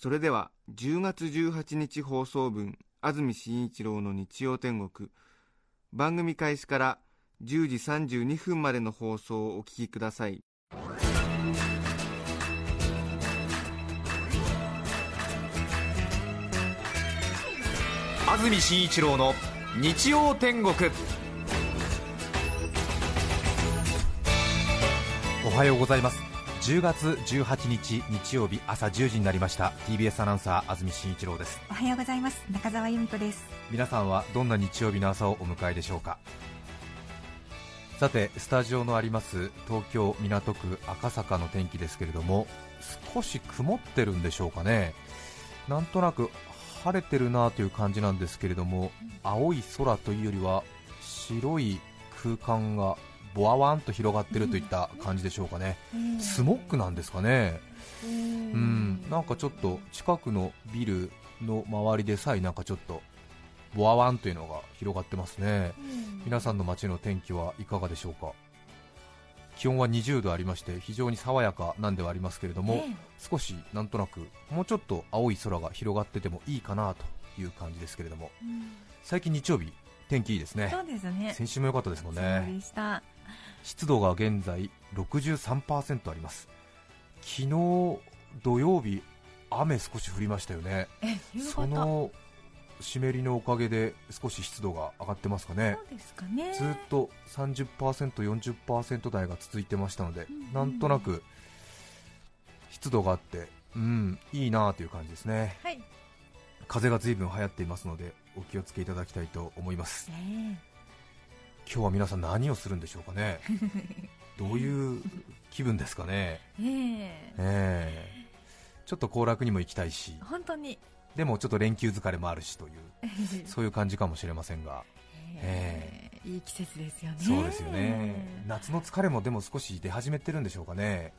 それでは10月18日放送分安住紳一郎の日曜天国番組開始から10時32分までの放送をお聞きください。安住紳一郎の日曜天国。おはようございます10月18日日曜日朝10時になりました。TBS アナウンサー安住紳一郎です。おはようございます。中澤由美子です。皆さんはどんな日曜日の朝をお迎えでしょうか？さてスタジオのあります東京港区赤坂の天気ですけれども少し曇ってるんでしょうかね。なんとなく晴れてるなという感じなんですけれども青い空というよりは白い空間がボワワンと広がってるといった感じでしょうかね、スモッグなんですかね、うん。なんかちょっと近くのビルの周りでさえなんかちょっとボワワンというのが広がってますね、皆さんの街の天気はいかがでしょうか。気温は20度ありまして非常に爽やかなんではありますけれども、少しなんとなくもうちょっと青い空が広がっててもいいかなという感じですけれども、最近日曜日天気いいですね。そうですね。先週も良かったですもんそうねでした湿度が現在63%あります。昨日土曜日雨少し降りましたよね。その湿りのおかげで少し湿度が上がってますかね。ね。ずっと30%、40%台が続いてましたので、なんとなく湿度があって、うん、いいなという感じですね、はい。風が随分流行っていますので、お気をつけいただきたいと思います、ね今日は皆さん、何をするんでしょうかね、どういう気分ですかね、えねええ。ちょっと行楽にも行きたいし。え、本当に。でもちょっと連休疲れもあるしという、そういう感じかもしれませんが。ええ。いい季節ですよね。そうですよね。夏の疲れもでも少し出始めてるんでしょうかね、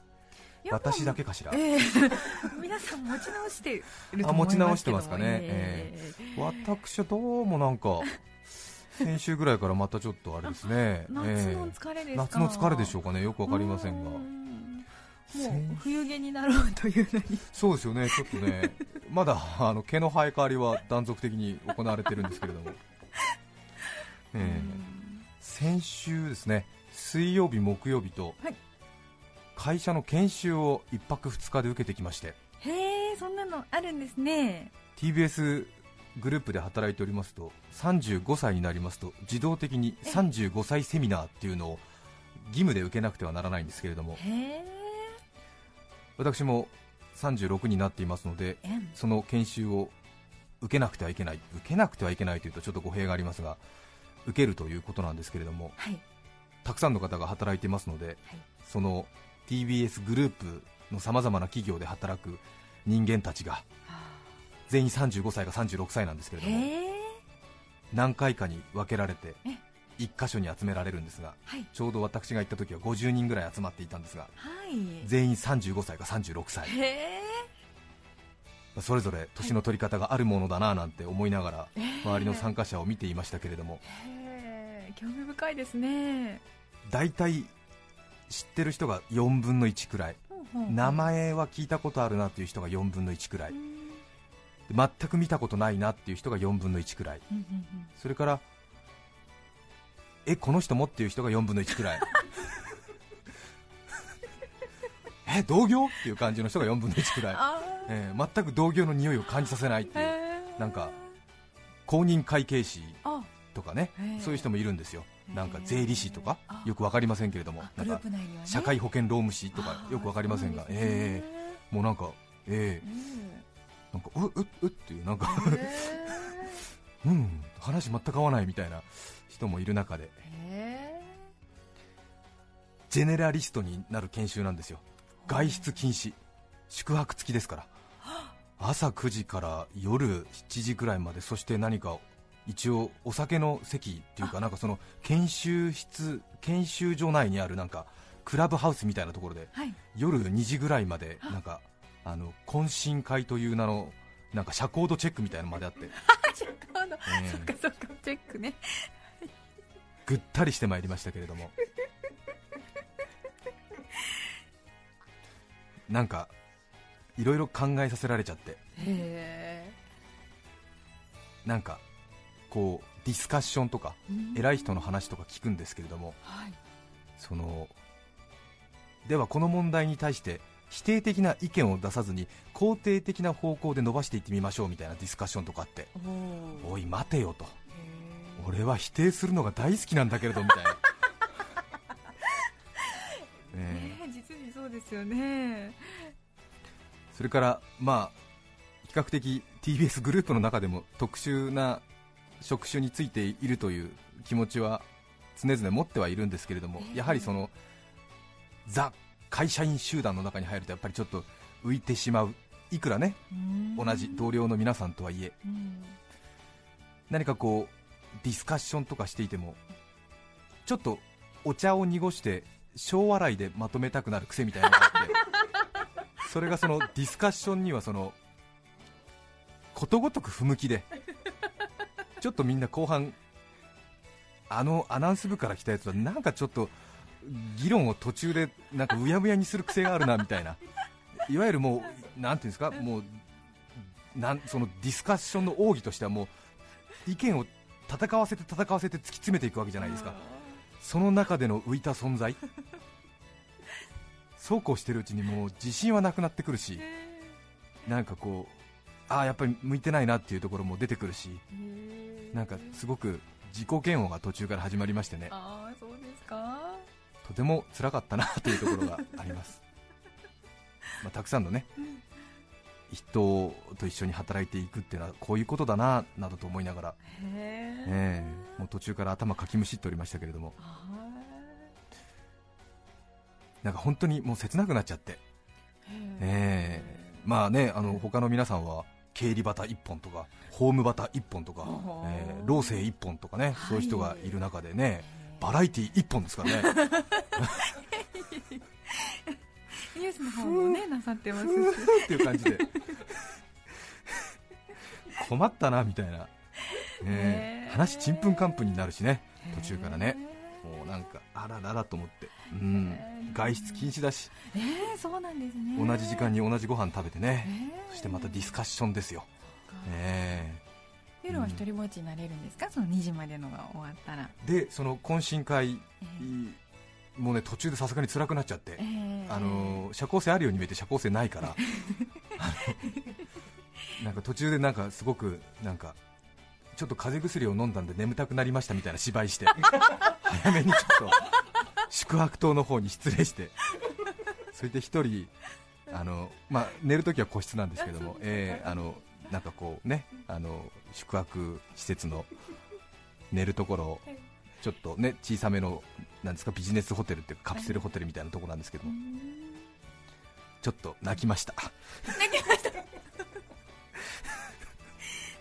私だけかしら、ええ。皆さん持ち直してるとあ持ち思いますけど。直してますかね、ええ。私はどうもなんか、先週ぐらいからまたちょっとあれですね、夏のえ疲れですか、え夏の疲れでしょうかね、よくわかりませんが。う、ん。も先う冬毛になろうというのに。そうですよね、ちょっとね、まだあの毛の生え変わりは断続的に行われてるんですけれども、ええ。先週ですね、水曜日、木曜日と、はい。会社の研修を1泊2日で受けてきまして、へえそんなのあるんですね。TBS グループで働いておりますと35歳になりますと自動的に35歳セミナーっていうのを義務で受けなくてはならないんですけれども。私も36になっていますのでえその研修を受けなくてはいけない。受けなくてはいけないというとちょっと語弊がありますが受けるということなんですけれどもはい。たくさんの方が働いていますのでその TBS グループのさまざまな企業で働く人間たちが全員35歳か36歳なんですけれども。何回かに分けられてえ1箇所に集められるんですがはい。ちょうど私が行った時は50人ぐらい集まっていたんですがはい。全員35歳か36歳。それぞれ年の取り方があるものだななんて思いながらえー周りの参加者を見ていましたけれども。興味深いですね。大体知ってる人が4分の1くらい。名前は聞いたことあるなっていう人が4分の1くらい全く見たことないなっていう人が4分の1くらい。それからえこの人もっていう人が4分の1くらい。え同業？っていう感じの人が4分の1くらい、あえー全く同業の匂いを感じさせないってーいうなんか公認会計士あ。とかねそういう人もいるんですよ。なんか税理士とかあ。よくわかりませんけれどもなんか社会保険労務士とかよくわかりませんがえね。えもうなんかええうんなんかうううっていうなんかへ うん話全く合わないみたいな人もいる中で。えジェネラリストになる研修なんですよ。外出禁止。宿泊付きですから。朝9時から夜7時ぐらいまでそして何か一応お酒の席っていうかなんかその研修室研修所内にあるなんかクラブハウスみたいなところではい。夜2時ぐらいまでなんかあの懇親会という名のなんか社交度チェックみたいなのまであって、チェックアウトええそっかそっかチェックね。ぐったりしてまいりましたけれども。なんかいろいろ考えさせられちゃって。へえ。なんかこうディスカッションとか偉い人の話とか聞くんですけれども。はい。そのではこの問題に対して否定的な意見を出さずに肯定的な方向で伸ばしていってみましょうみたいなディスカッションとかあって。おおい待てよと。へ俺は否定するのが大好きなんだけれどみたいな、ね実にそうですよね。それからまあ比較的 TBS グループの中でも特殊な職種についているという気持ちは常々持ってはいるんですけれども、ええやはりそのザ会社員集団の中に入るとやっぱりちょっと浮いてしまう。いくらね同じ同僚の皆さんとはいえ。うん。何かこうディスカッションとかしていてもちょっとお茶を濁して小笑いでまとめたくなる癖みたいなのがあって それがそのディスカッションにはそのことごとく不向きでちょっとみんな後半あのアナウンス部から来たやつはなんかちょっと議論を途中でなんかうやむやにする癖があるなみたいな。いわゆるもうなんていうんですか？もうなんそのディスカッションの奥義としてはもう意見を戦わせて戦わせて突き詰めていくわけじゃないですか。その中での浮いた存在。そうこうしてるうちにもう自信はなくなってくるしなんかこうああやっぱり向いてないなっていうところも出てくるしなんかすごく自己嫌悪が途中から始まりましてね。ああそうですかとても辛かったなというところがあります、まあ、たくさんのね人と一緒に働いていくっていうのはこういうことだななどと思いながら、へええもう途中から頭かきむしっておりましたけれども。なんか本当にもう切なくなっちゃって、ええ。まあねあの他の皆さんは経理バタ1本とかホームバタ1本とか、えー、労政1本とかね、はいそういう人がいる中でねバラエティ1本ですからね。ニュースの方もねなさってますし。っていう感じで。困ったなみたいな、え。話ちんぷんかんぷんになるしね。途中からね。へもうなんかあらららと思って、うん。外出禁止だし。ええそうなんですね。同じ時間に同じご飯食べてね、ええ。そしてまたディスカッションですよ、え夜は一人ぼっちになれるんですか？その2時までのが終わったら。えでその懇親会えもうね途中でさすがに辛くなっちゃって、ええ。あの社交性あるように見えて社交性ないから なんか途中でなんかすごくなんかちょっと風邪薬を飲んだんで眠たくなりましたみたいな芝居して 早めにちょっと宿泊棟の方に失礼してそれで一人あの、まあ、寝るときは個室なんですけども、えーあのなんかこうねあの宿泊施設の寝るところをちょっとね小さめのなんですかビジネスホテルっていうかカプセルホテルみたいなところなんですけどもちょっと泣きました。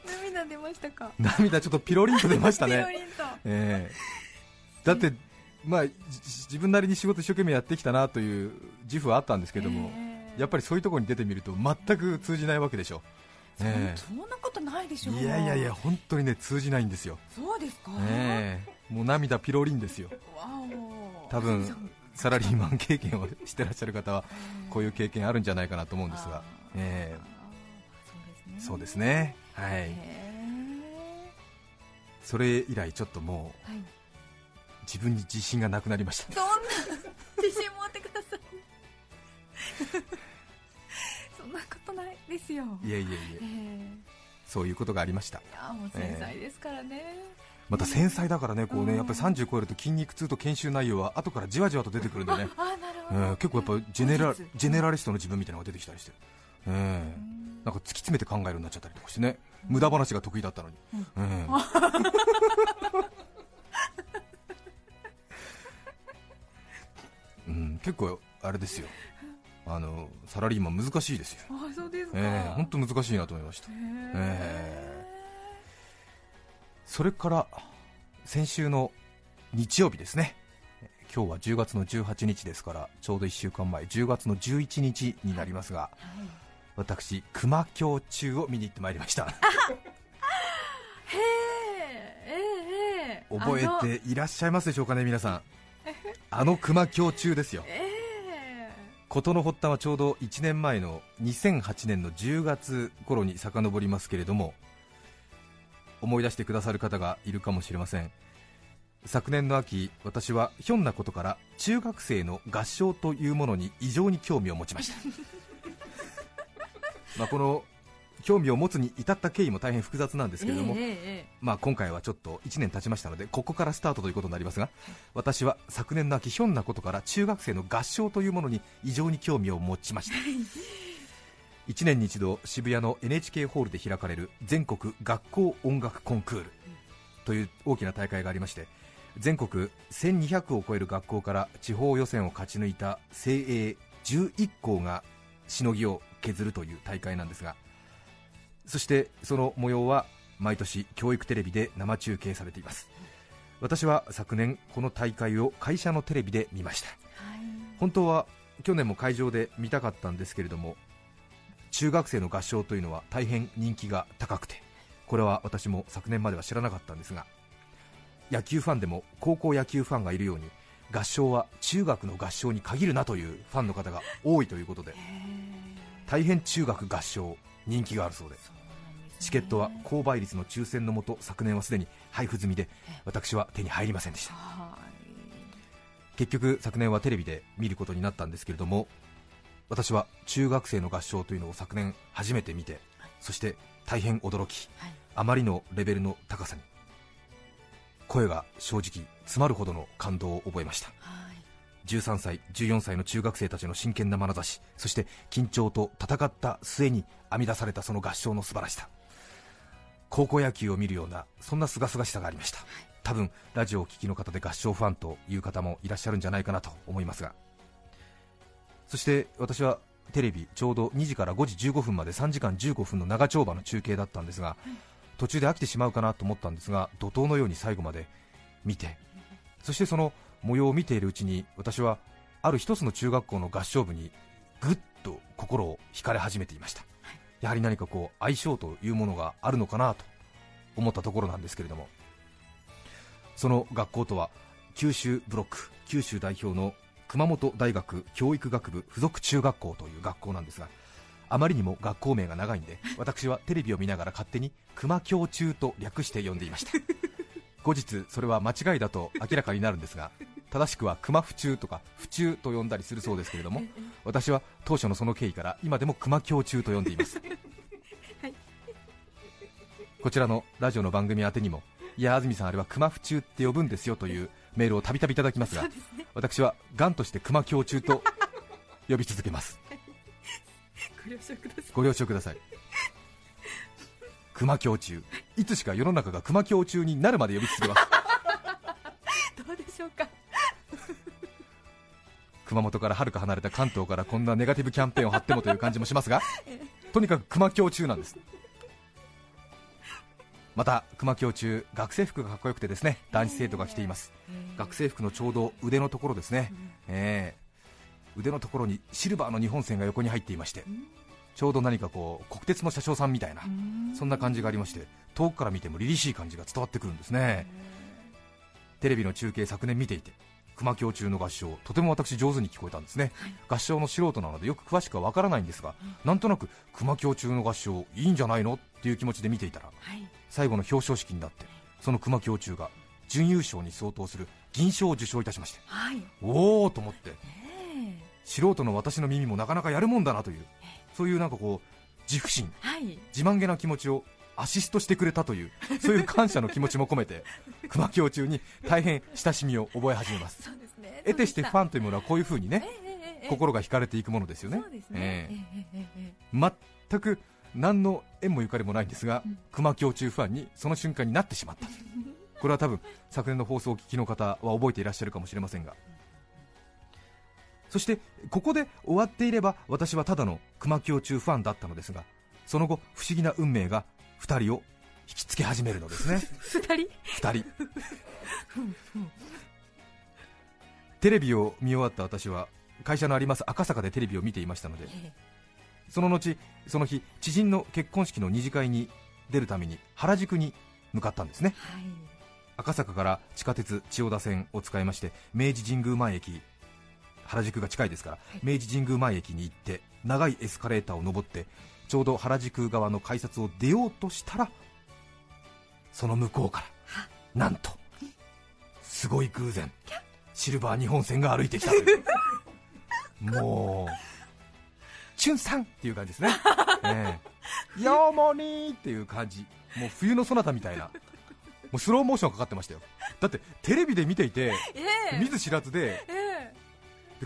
涙出ましたか？涙ちょっとピロリンと出ましたピロね、リンと。ええ。だって、まあ、じ自分なりに仕事一生懸命やってきたなという自負はあったんですけども、ええ。やっぱりそういうところに出てみると全く通じないわけでしょ、えそんそんなことないでしょえいやいやいや本当にね通じないんですよ、そうですか、ええ。もう涙ピロリンですよ。多分サラリーマン経験をしてらっしゃる方は こういう経験あるんじゃないかなと思うんですがえあー。え。そうですね。そうですね、はい、へそれ以来ちょっともうーはい。自分に自信がなくなりましたそんな自信持ってください。そんなことないですよ。いえいえいえ。ええそういうことがありました。いやもう繊細ですからね、また繊細だからねこうねうん。やっぱり30超えると筋肉痛と研修内容は後からじわじわと出てくるんでね。あなるえほど、ー結構やっぱジェネラジェネラリストの自分みたいなのが出てきたりして、えーうん。なんか突き詰めて考えるようになっちゃったりとかしてね。無駄話が得意だったのに、えー うん、結構あれですよあのサラリーマン難しいですよ、あそうですか、ええ本当難しいなと思いました、へえそれから先週の日曜日ですね、今日は10月の18日ですから、ちょうど1週間前、10月の11日になりますが、はい。私、熊京中を見に行ってまいりました、覚えていらっしゃいますでしょうかね、皆さん、あの。熊京中ですよ。ええ事の発端はちょうど1年前の2008年の10月頃に遡りますけれども思い出してくださる方がいるかもしれません。昨年の秋私はひょんなことから中学生の合唱というものに異常に興味を持ちました。まあこの興味を持つに至った経緯も大変複雑なんですけれども、ええええまあ、今回はちょっと1年経ちましたのでここからスタートということになりますが私は昨年の秋ひょんなことから中学生の合唱というものに異常に興味を持ちました。1年に一度渋谷の NHK ホールで開かれる全国学校音楽コンクールという大きな大会がありまして全国1200を超える学校から地方予選を勝ち抜いた精鋭11校がしのぎを削るという大会なんですがそしてその模様は毎年教育テレビで生中継されています。私は昨年この大会を会社のテレビで見ました。はい。本当は去年も会場で見たかったんですけれども中学生の合唱というのは大変人気が高くてこれは私も昨年までは知らなかったんですが野球ファンでも高校野球ファンがいるように合唱は中学の合唱に限るなというファンの方が多いということで大変中学合唱人気があるそうでチケットは購買率の抽選のもと昨年はすでに配布済みで私は手に入りませんでした。はい。結局昨年はテレビで見ることになったんですけれども私は中学生の合唱というのを昨年初めて見てそして大変驚きはい。あまりのレベルの高さに声が正直詰まるほどの感動を覚えました。はい。13歳14歳の中学生たちの真剣な眼差しそして緊張と戦った末に編み出されたその合唱の素晴らしさ高校野球を見るようなそんな清々しさがありました。多分ラジオをお聞きの方で合唱ファンという方もいらっしゃるんじゃないかなと思いますが。そして私はテレビちょうど2時から5時15分まで3時間15分の長丁場の中継だったんですが途中で飽きてしまうかなと思ったんですが怒涛のように最後まで見てそしてその模様を見ているうちに私はある一つの中学校の合唱部にぐっと心を惹かれ始めていましたやはり何かこう相性というものがあるのかなと思ったところなんですけれどもその学校とは九州ブロック九州代表の熊本大学教育学部附属中学校という学校なんですがあまりにも学校名が長いんで 私はテレビを見ながら勝手に熊教中と略して呼んでいました。後日それは間違いだと明らかになるんですが正しくは熊府中とか府中と呼んだりするそうですけれども 私は当初のその経緯から今でも熊教中と呼んでいます、こちらのラジオの番組宛てにもいや安住さんあれは熊府中って呼ぶんですよというメールをたびたびいただきますが私はがんとして熊教中と呼び続けます。ご了承ください。ご了承ください。熊教中。いつしか世の中が熊教中になるまで呼び続けます熊本からはるか離れた関東からこんなネガティブキャンペーンを張ってもという感じもしますが とにかく熊教中なんです。また熊教中学生服がかっこよくてですね男子生徒が着ています。学生服のちょうど腕のところですね、えー腕のところにシルバーの日本線が横に入っていましてちょうど何かこう国鉄の車掌さんみたいなそんな感じがありまして遠くから見ても凛々しい感じが伝わってくるんですね。テレビの中継昨年見ていて熊教中の合唱とても私上手に聞こえたんですね、合唱の素人なのでよく詳しくはわからないんですが、なんとなく熊教中の合唱いいんじゃないのっていう気持ちで見ていたらはい。最後の表彰式になってその熊教中が準優勝に相当する銀賞を受賞いたしましてはい。おおと思ってえ素人の私の耳もなかなかやるもんだなというそういうなんかこう自負心自慢げな気持ちをアシストしてくれたというそういう感謝の気持ちも込めて熊教中に大変親しみを覚え始めます。ね。得てしてファンンというものはこういうふうにね心が惹かれていくものですよね。ねえええええ。全く何の縁もゆかりもないんですが、熊教中ファンにその瞬間になってしまった。これは多分昨年の放送をお聞きの方は覚えていらっしゃるかもしれませんが。そしてここで終わっていれば私はただの熊京中ファンだったのですがその後不思議な運命が2人を引きつけ始めるのですね。二人？2人。テレビを見終わった私は会社のあります赤坂でテレビを見ていましたのでえその後その日知人の結婚式の二次会に出るために原宿に向かったんですね。はい。赤坂から地下鉄千代田線を使いまして明治神宮前駅原宿が近いですから、明治神宮前駅に行って長いエスカレーターを登ってちょうど原宿側の改札を出ようとしたらその向こうからなんとすごい偶然シルバー日本線が歩いてきたという。もうチュンさんっていう感じですね、ええ、よーもにーっていう感じ。もう冬のそなたみたいな。もうスローモーションかかってましたよ。だってテレビで見ていてええ。見ず知らずでえ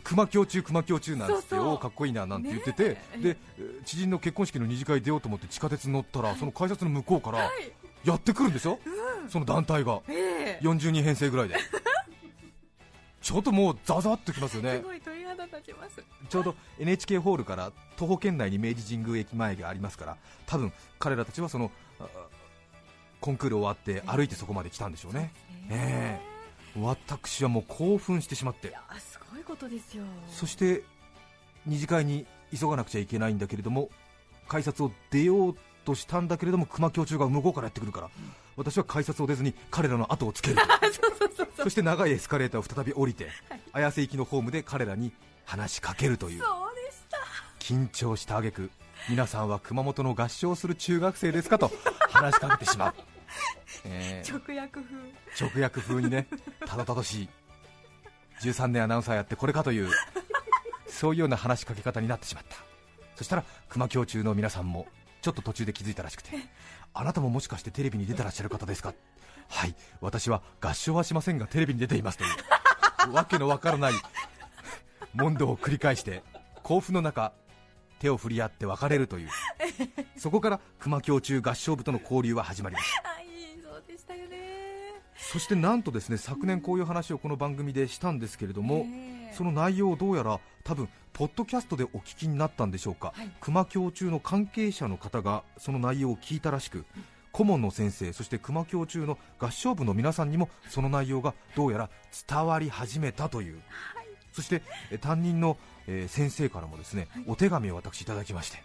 熊京中、熊京中なんつっておーかっこいいななんて言ってて、でえー知人の結婚式の二次会出ようと思って地下鉄に乗ったら、その改札の向こうからはい。やってくるんですよ、その団体が。ええ。40人編成ぐらいで、ちょっともうざわざわっときますよね。ちょうど NHK ホールから徒歩圏内に明治神宮駅前がありますから、多分彼らたちはそのあコンクール終わって歩いてそこまで来たんでしょうね。ええ。私はもう興奮してしまっていことですよ。そして二次会に急がなくちゃいけないんだけれども改札を出ようとしたんだけれども熊京中が向こうからやってくるから、私は改札を出ずに彼らの後をつける。そして長いエスカレーターを再び降りて、綾瀬行きのホームで彼らに話しかけるという。緊張した挙句皆さんは熊本の合唱する中学生ですかと話しかけてしまう、えー。直訳風。直訳風にねたどたどしい13年アナウンサーやってこれかという そういうような話しかけ方になってしまった。そしたら熊京中の皆さんもちょっと途中で気づいたらしくてあなたももしかしてテレビに出てらっしゃる方ですか？はい私は合唱はしませんがテレビに出ていますというわけのわからない問答を繰り返して興奮の中手を振り合って別れるという。そこから熊京中合唱部との交流は始まりましたはいそうでしたよねそしてなんとですね昨年こういう話をこの番組でしたんですけれども、ええその内容をどうやら多分ポッドキャストでお聞きになったんでしょうか、はい。熊京中の関係者の方がその内容を聞いたらしく、顧問の先生そして熊京中の合唱部の皆さんにもその内容がどうやら伝わり始めたという、そしてえ担任の、えー先生からもですね、お手紙を私いただきまして、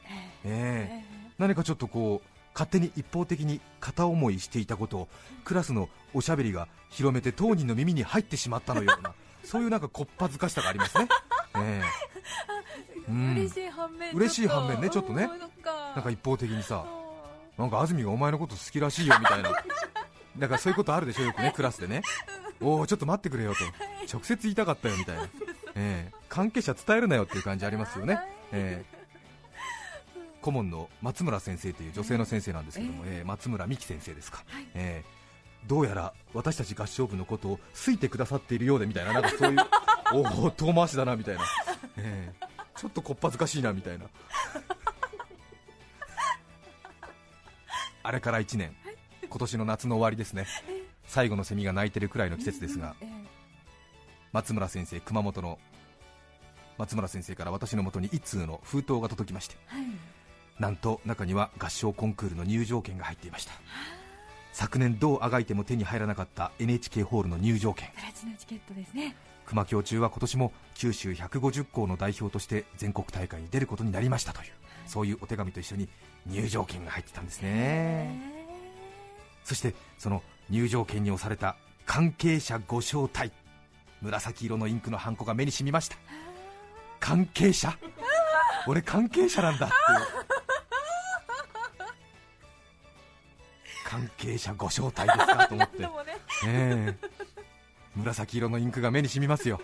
えー。何かちょっとこう勝手に一方的に片思いしていたことをクラスのおしゃべりが広めて当人の耳に入ってしまったのような そういうなんかこっぱずかしさがありますね、えーうん。嬉しい反面嬉しい反面ねちょっと。ね。なんか一方的にさそなんか安住がお前のこと好きらしいよみたいな。だからそういうことあるでしょよくねクラスでね。おおちょっと待ってくれよと。直接言いたかったよみたいな、えー関係者伝えるなよっていう感じありますよね、えー顧問の松村先生という女性の先生なんですけども、えー松村美樹先生ですか、えーどうやら私たち合唱部のことを好いてくださっているようでみたいな、なんかそういう、おお、遠回しだなみたいな、えーちょっとこっぱずかしいなみたいな、あれから1年、今年の夏の終わりですね、最後のセミが鳴いてるくらいの季節ですが、ええ松村先生、熊本の松村先生から私のもとに一通の封筒が届きまして、はいなんと中には合唱コンクールの入場券が入っていました。昨年どうあがいても手に入らなかった NHK ホールの入場券。プラチナチケットですね。熊京中は今年も九州150校の代表として全国大会に出ることになりましたというそういうお手紙と一緒に入場券が入ってたんですね。そしてその入場券に押された関係者ご招待。紫色のインクのハンコが目に染みました。関係者？俺関係者なんだっていう関係者ご招待ですかと思って。ね。ええ。紫色のインクが目に染みますよ。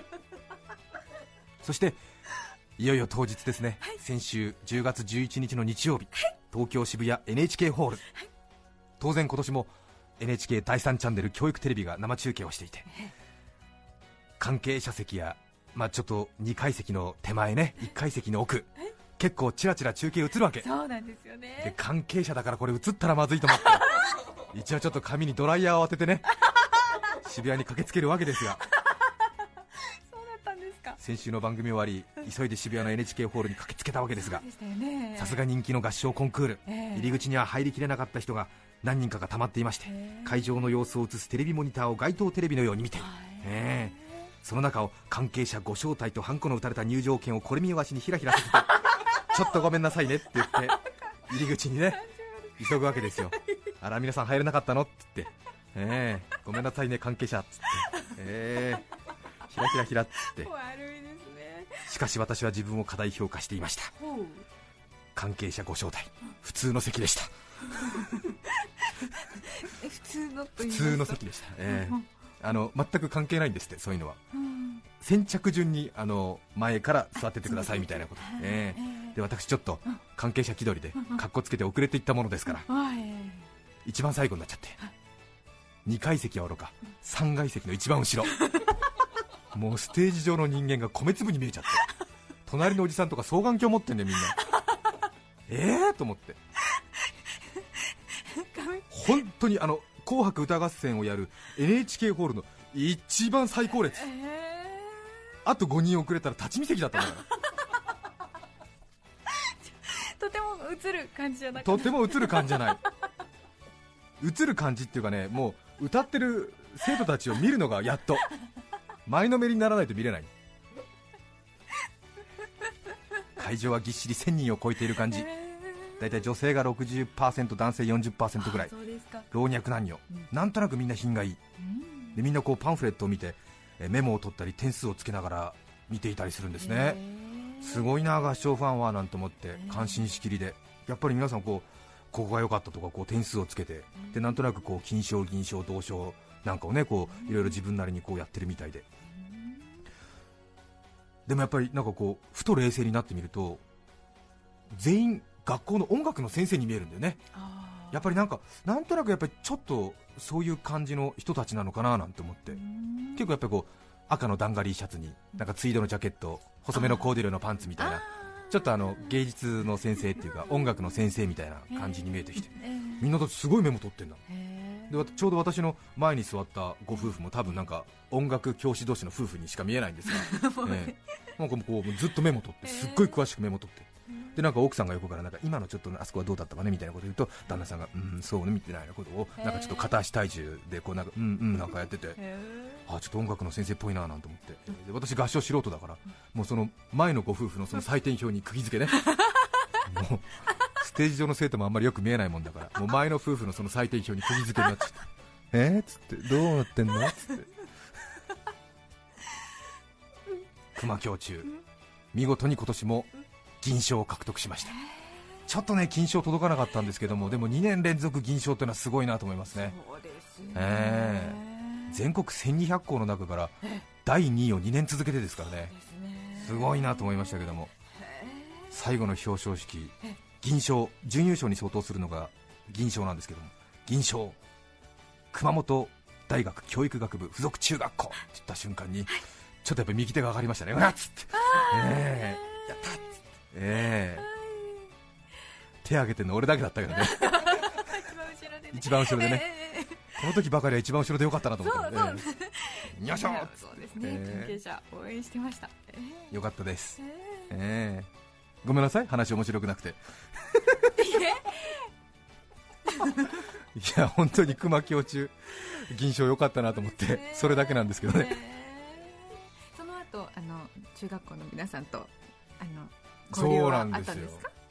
そしていよいよ当日ですね、先週10月11日の日曜日、東京渋谷 NHK ホール、当然今年も NHK 第3チャンネル教育テレビが生中継をしていて、関係者席や、まあ、ちょっと2階席の手前ね1階席の奥結構ちらちら中継映るわけ。そうなんですよでね関係者だからこれ映ったらまずいと思って一応ちょっと髪にドライヤーを当ててね。渋谷に駆けつけるわけですが。そうだったんですか。先週の番組終わり急いで渋谷の NHK ホールに駆けつけたわけですがさすが人気の合唱コンクール、ええ。入り口には入りきれなかった人が何人かが溜まっていましてへえ。会場の様子を映すテレビモニターを街頭テレビのように見て。はい。ええ。その中を関係者ご招待とハンコの打たれた入場券をこれ見よがしにひらひらさせてちょっとごめんなさいねって言って 入り口にね急ぐわけですよあら皆さん入れなかったの？って言って。ええ。ごめんなさいね関係者。っつって。ええ。ひらひらひらっつって。しかし私は自分を過大評価していました。関係者ご招待。普通の席でした。え普通の普通の席でした、ええ。うん。あの全く関係ないんですってそういうのは。うん。先着順にあの前から座っててくださいみたいなこと、ええ。で私ちょっと関係者気取りでかっこつけて遅れていったものですから。はい一番最後になっちゃって。2階席はおろか3階席の一番後ろ。もうステージ上の人間が米粒に見えちゃって。隣のおじさんとか双眼鏡持ってんだよみんな。ええと思って。本当にあの「紅白歌合戦」をやる NHK ホールの一番最高列。えあと5人遅れたら立ち見席だったんだかーとても映る感じじゃならくとても映る感じじゃない映る感じっていうかねもう歌ってる生徒たちを見るのがやっと。前のめりにならないと見れない。会場はぎっしり1000人を超えている感じ。大体女性が60%男性40%ぐらい。老若男女。なんとなくみんな品がいい。うん。でみんなこうパンフレットを見てえメモを取ったり点数をつけながら見ていたりするんですね。すごいな合唱ファンはなんて思って感心しきりで。やっぱり皆さんこうここが良かったとかこう点数をつけてでなんとなくこう金賞銀賞銅賞なんかをねこういろいろ自分なりにこうやってるみたいで。でもやっぱりなんかこうふと冷静になってみると全員学校の音楽の先生に見えるんだよね。やっぱりなんかなんとなくやっぱりちょっとそういう感じの人たちなのかななんて思って。うん。結構やっぱりこう赤のダンガリーシャツになんかツイードのジャケット細めのコーデュロイのパンツみたいなちょっとあの芸術の先生っていうか音楽の先生みたいな感じに見えてきてえー。みんなだってすごいメモ取ってんだへでわちょうど私の前に座ったご夫婦も多分なんか音楽教師同士の夫婦にしか見えないんですが、ええなんかうずっとメモ取ってすっごい詳しくメモ取ってでなんか奥さんが横からなんか今のちょっとあそこはどうだったかねみたいなこと言うと旦那さんがうんそうねみたいなことをなんかちょっと片足体重でこうなんかうんうんなんかやっててあちょっと音楽の先生っぽいななんて思って。で私合唱素人だからもうその前のご夫婦のその採点表に釘付けね。もうステージ上の生徒もあんまりよく見えないもんだから もう前の夫婦のその採点表に釘付けになっちゃって。えー、っつってどうなってんの？っつって熊胸中見事に今年も銀賞を獲得しました。ちょっとね金賞届かなかったんですけどもでも2年連続銀賞っていうのはすごいなと思いますね。そうですね。え全国1200校の中から第2位を2年続けてですからね。ですね。すごいなと思いましたけども。最後の表彰式銀賞準優勝に相当するのが銀賞なんですけども銀賞熊本大学教育学部附属中学校って言った瞬間にちょっとやっぱり右手が上がりましたね。うわっつって。ええ。やったええ。手挙げてるの俺だけだったけどね。一番後ろでね。この時ばかりは一番後ろでよかったなと思ったそうので、ええ。よいしょ。ーそうですね。えー関係者応援してました。えーよかったです。ええ。えごめんなさい。話面白くなくて。い や本当に熊胸中銀賞良かったなと思ってねそれだけなんですけどね。え。ーその後あの中学校の皆さんとあのそうはあなんですよ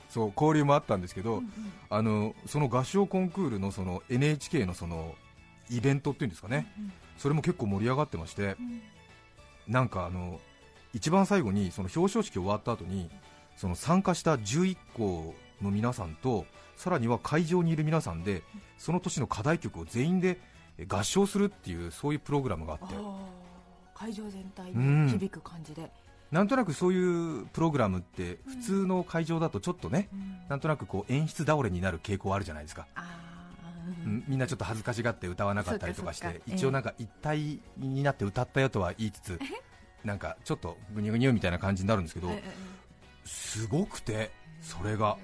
そう交流もあったんですけど、うんうん。あのその合唱コンクールのその NHK のそのイベントっていうんですかね。それも結構盛り上がってましてうん。なんかあの一番最後にその表彰式終わった後にその参加した11校の皆さんとさらには会場にいる皆さんでその年の課題曲を全員でえ合唱するっていうそういうプログラムがあって。会場全体うん。に響く感じで、なんとなくそういうプログラムって普通の会場だとちょっとねうん。なんとなくこう演出倒れになる傾向あるじゃないですか、うん。みんなちょっと恥ずかしがって歌わなかったりとかして一応なんか一体になって歌ったよとは言いつつなんかちょっとぐにゅぐにゅみたいな感じになるんですけどええすごくてそれが。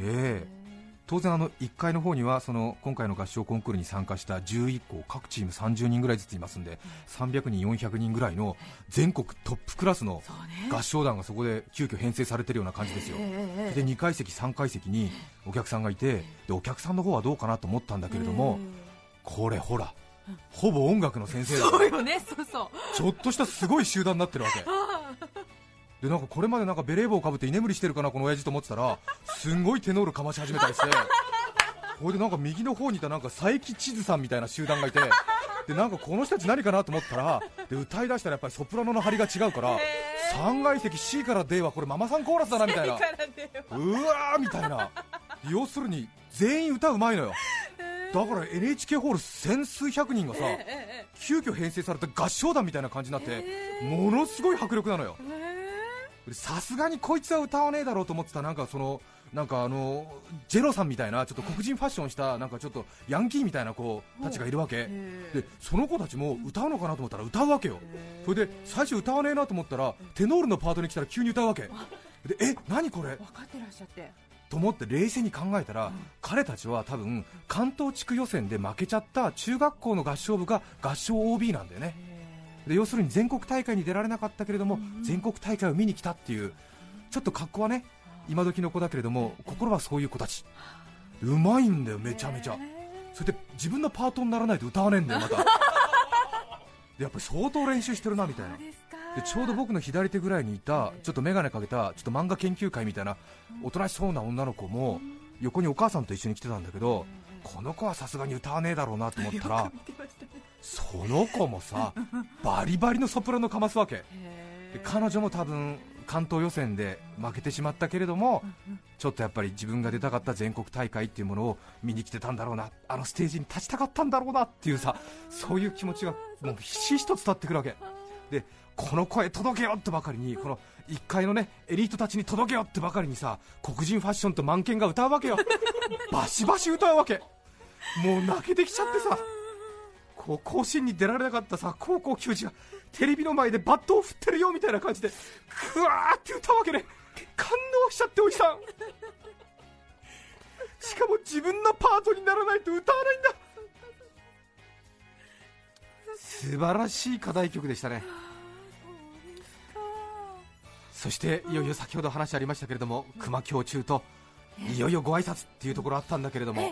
ええ当然あの1階の方にはその今回の合唱コンクールに参加した11校各チーム30人ぐらいずついますんで300人、400人ぐらいの全国トップクラスの合唱団がそこで急遽編成されてるような感じですよ、ええで2階席、3階席にお客さんがいてでお客さんの方はどうかなと思ったんだけれども、これほら、ほぼ音楽の先生だそうよねそうそう。ちょっとしたすごい集団になってるわけ でなんかこれまでなんかベレー帽をかぶって居眠りしてるかなこの親父と思ってたらすんごいテノールかまし始めたりして。これでなんか右の方にいたなんか佐伯千鶴さんみたいな集団がいてでなんかこの人たち何かなと思ったらで歌い出したらやっぱりソプラノの張りが違うから3階席 C から D はこれママさんコーラスだなみたいな。うわーみたいな。要するに全員歌うまいのよ。だから NHK ホール千数百人がさ急遽編成された合唱団みたいな感じになってものすごい迫力なのよ。でさすがにこいつは歌わねえだろうと思ってたなんかそのなんかあのジェロさんみたいなちょっと黒人ファッションしたなんかちょっとヤンキーみたいな子たちがいるわけ。でその子たちも歌うのかなと思ったら歌うわけよ。それで最初歌わねえなと思ったらテノールのパートに来たら急に歌うわけ。でえ何これ？分かってらっしゃって。と思って冷静に考えたら、彼たちは多分関東地区予選で負けちゃった中学校の合唱部が合唱 OB なんだよねで要するに全国大会に出られなかったけれども、全国大会を見に来たっていうちょっと格好はね今時の子だけれども心はそういう子たち。うまいんだよめちゃめちゃ。それで自分のパートにならないと歌わねえんだよまた。でやっぱり相当練習してるなみたいな。でちょうど僕の左手ぐらいにいたちょっと眼鏡かけたちょっと漫画研究会みたいなおとなしそうな女の子も横にお母さんと一緒に来てたんだけどこの子はさすがに歌わねえだろうなと思ったらその子もさ バリバリのソプラノかますわけ。で彼女も多分関東予選で負けてしまったけれどもちょっとやっぱり自分が出たかった全国大会っていうものを見に来てたんだろうなあのステージに立ちたかったんだろうなっていうさそういう気持ちが もうひしひしと伝わってくるわけ。でこの声届けよってばかりにこの1階のねエリートたちに届けよってばかりにさ黒人ファッションとマンケンが歌うわけよ。バシバシ歌うわけ。もう泣けてきちゃってさこう甲子園に出られなかったさ高校球児がテレビの前でバットを振ってるよみたいな感じでクワーって歌うわけね。感動しちゃっておじさん。しかも自分のパートにならないと歌わないんだ。素晴らしい課題曲でしたね。そしていよいよ先ほど話ありましたけれども熊京中といよいよご挨拶っていうところあったんだけれども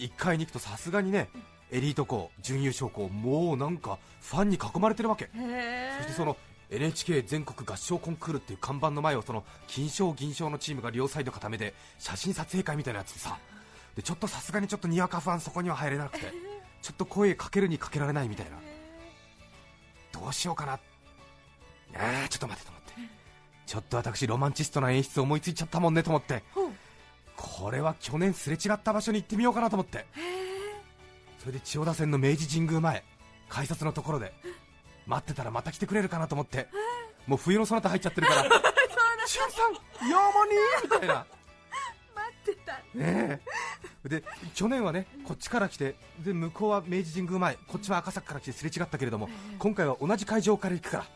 1階に行くとさすがにねエリート校準優勝校もうなんかファンに囲まれてるわけ。そしてその NHK 全国合唱コンクールっていう看板の前をその金賞、銀賞のチームが両サイド固めで写真撮影会みたいなやつでさ。でちょっとさすがにちょっとにわかファンそこには入れなくてちょっと声かけるにかけられないみたいな。どうしようかな。えー、ちょっと待てと思って。ちょっと私ロマンチストな演出思いついちゃったもんねと思って。これは去年すれ違った場所に行ってみようかなと思ってそれで千代田線の明治神宮前改札のところで待ってたらまた来てくれるかなと思ってもう冬のそなた入っちゃってるから「しゅんさんようもにー」みたいな。待ってた。ねえ。で去年はねこっちから来てで向こうは明治神宮前こっちは赤坂から来てすれ違ったけれども今回は同じ会場から行くから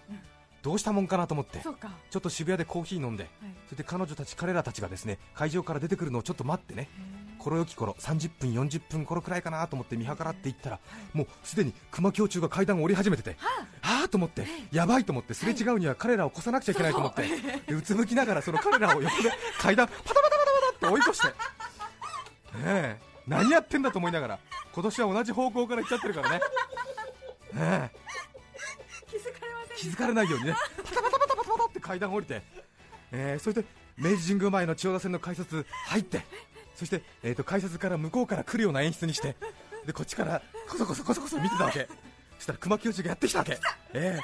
どうしたもんかなと思ってちょっと渋谷でコーヒー飲んでそれで彼女たち彼らたちがですね会場から出てくるのをちょっと待ってね頃よき頃30分40分頃くらいかなと思って見計らってい。ったらもうすでに熊京中が階段を降り始めててはあと思ってやばいと思ってすれ違うには彼らを越さなくちゃいけないと思ってでうつむきながらその彼らを横で階段パタパタパタパタって追い越して。ねえ。何やってんだと思いながら今年は同じ方向から行っちゃってるからね。ねえ。気づかれません気づかれないようにねパタパタパタパタパタって階段降りて、えーそれで明治神宮前の千代田線の改札入ってそして、えー、と改札から向こうから来るような演出にしてでこっちからこそこそこそこそ見てたわけ。そしたら熊木教授がやってきたわけ。ええ。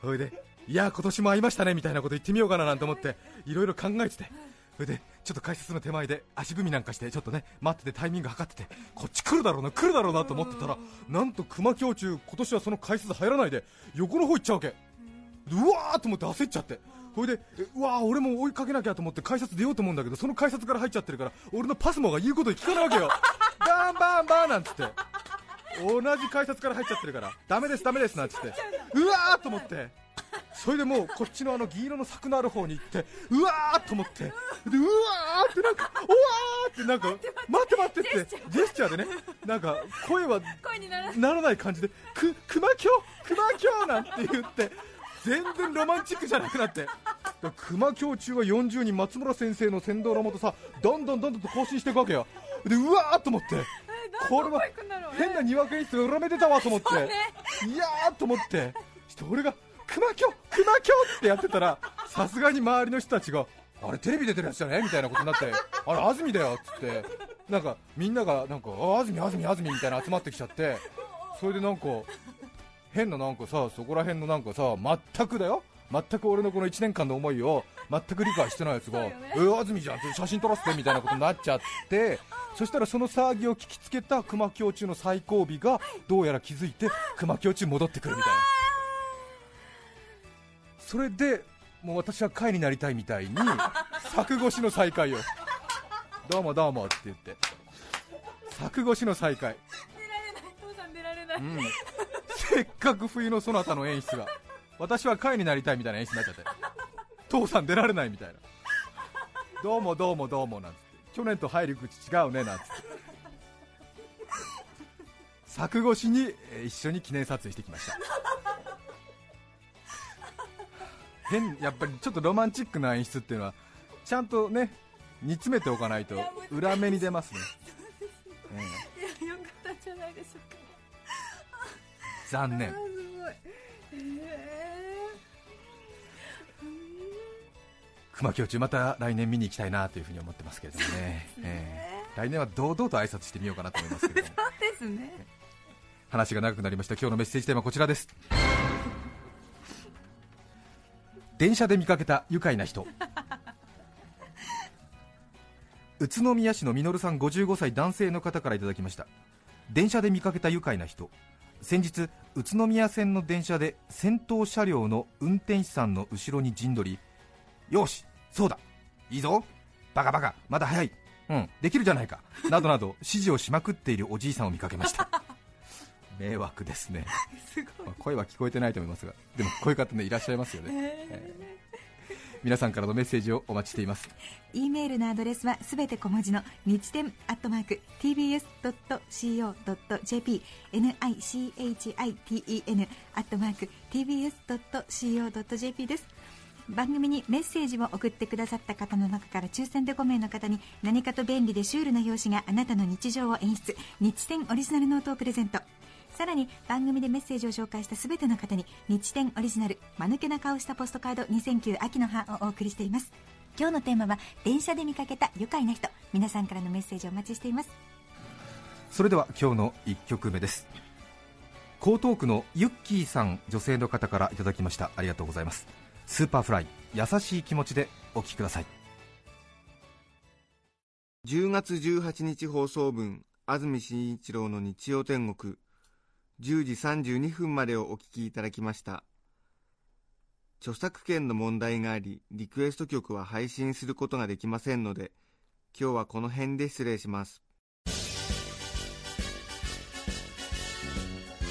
それでいや今年も会いましたねみたいなこと言ってみようかななんて思っていろいろ考えてて。それでちょっと改札の手前で足踏みなんかしてちょっとね待っててタイミング測っててこっち来るだろうな来るだろうなと思ってたらなんと熊京中今年はその改札入らないで横の方行っちゃうわけ。うわーと思って焦っちゃって。それでえうわー俺も追いかけなきゃと思って改札出ようと思うんだけどその改札から入っちゃってるから俺のパスモが言うこと聞かないわけよ。バンバンバンなんつって。同じ改札から入っちゃってるからダメですダメですなんつって。うわーと思って。それでもうこっちのあの銀色の柵のある方に行ってうわーと思って。でうわーってなんかおわーっってなんか待って待ってってジェスチャーでねなんか声はならない。感じでく熊京熊京なんて言って全然ロマンチックじゃなくなって。で熊京中は40人松村先生の先導のもとさどんどんどんどんと更新していくわけよ。でうわーっと思って。これは変なにわか演出が裏目出たわと思って、いやーと思って。そして俺が熊京熊京ってやってたらさすがに周りの人たちがあれテレビ出てるやつじゃね？みたいなことになって。あれ安住だよ。っつって。なんかみんながなんかあ安住安住安住みたいな集まってきちゃって。それでなんか変ななんかさそこら辺のなんかさ全くだよ。全く俺のこの1年間の思いを全く理解してないやつが、え安住じゃん写真撮らせてみたいなことになっちゃってそしたらその騒ぎを聞きつけた熊京中の最後尾がどうやら気づいて熊京中戻ってくるみたいな。それでもう私は貝になりたいみたいに 柵越しの再会を。どうもどうもって言って。柵越しの再会。出られない。父さん出られない、うんせっかく冬のそなたの演出が私は貝になりたいみたいな演出になっちゃって父さん出られないみたいな。どうもどうもどうもなんつって。去年と入り口違うねなんつって。柵越しに一緒に記念撮影してきました。変やっぱりちょっとロマンチックな演出っていうのはちゃんとね煮詰めておかないと裏目に出ますね、ええいやよかったんじゃないでしょうか。残念。熊京中また来年見に行きたいなというふうに思ってますけれどもね、えー来年は堂々と挨拶してみようかなと思いますけれど そうですね。話が長くなりました。今日のメッセージテーマはこちらです。電車で見かけた愉快な人。宇都宮市のみのるさん55歳男性の方からいただきました。電車で見かけた愉快な人先日宇都宮線の電車で先頭車両の運転手さんの後ろに陣取りよしそうだいいぞバカバカまだ早いうんできるじゃないかなどなど 指示をしまくっているおじいさんを見かけました。迷惑ですね。すごい。まあ声は聞こえてないと思いますがでもこういう方ねいらっしゃいますよね、えー皆さんからのメッセージをお待ちしています。E メールのアドレスはすべて小文字の日天アットマーク tbs.co.jp nichiten アットマーク tbs.co.jp です。番組にメッセージを送ってくださった方の中から抽選で5名の方に何かと便利でシュールな表紙があなたの日常を演出。日天オリジナルノートをプレゼント。さらに番組でメッセージを紹介したすべての方に日天オリジナル間抜けな顔したポストカード2009秋の葉をお送りしています。今日のテーマは電車で見かけた愉快な人。皆さんからのメッセージをお待ちしています。それでは今日の1曲目です。江東区のユッキーさん女性の方からいただきました。ありがとうございます。 Superfly 優しい気持ちでお聴きください。10月18日放送分安住紳一郎の日曜天国10時32分までをお聞きいただきました。著作権の問題がありリクエスト曲は配信することができませんので今日はこの辺で失礼します。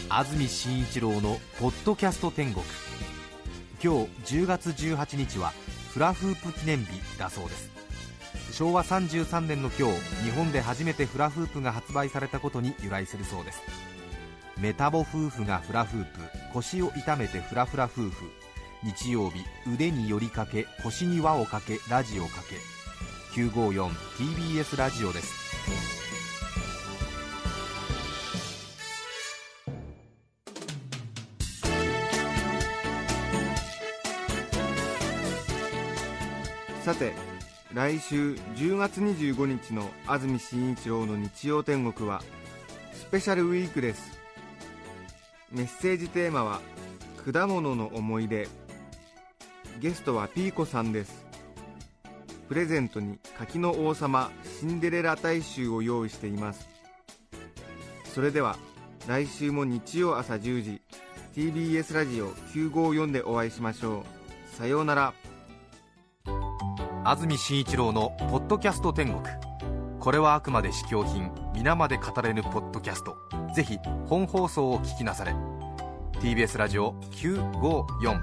安住紳一郎の「ポッドキャスト天国」今日10月18日はフラフープ記念日だそうです。昭和33年の今日日本で初めてフラフープが発売されたことに由来するそうです。メタボ夫婦がフラフープ腰を痛めてフラフラ夫婦。日曜日腕に寄りかけ腰に輪をかけラジオかけ。954TBS ラジオです。さて来週10月25日の安住紳一郎の日曜天国はスペシャルウィークです。メッセージテーマは果物の思い出。ゲストはピーコさんです。プレゼントに柿の王様シンデレラ大衆を用意しています。それでは来週も日曜朝10時 TBS ラジオ954でお会いしましょう。さようなら。安住紳一郎の「ポッドキャスト天国」これはあくまで試供品皆まで語れぬポッドキャスト。ぜひ本放送を聞きなされ。TBS ラジオ954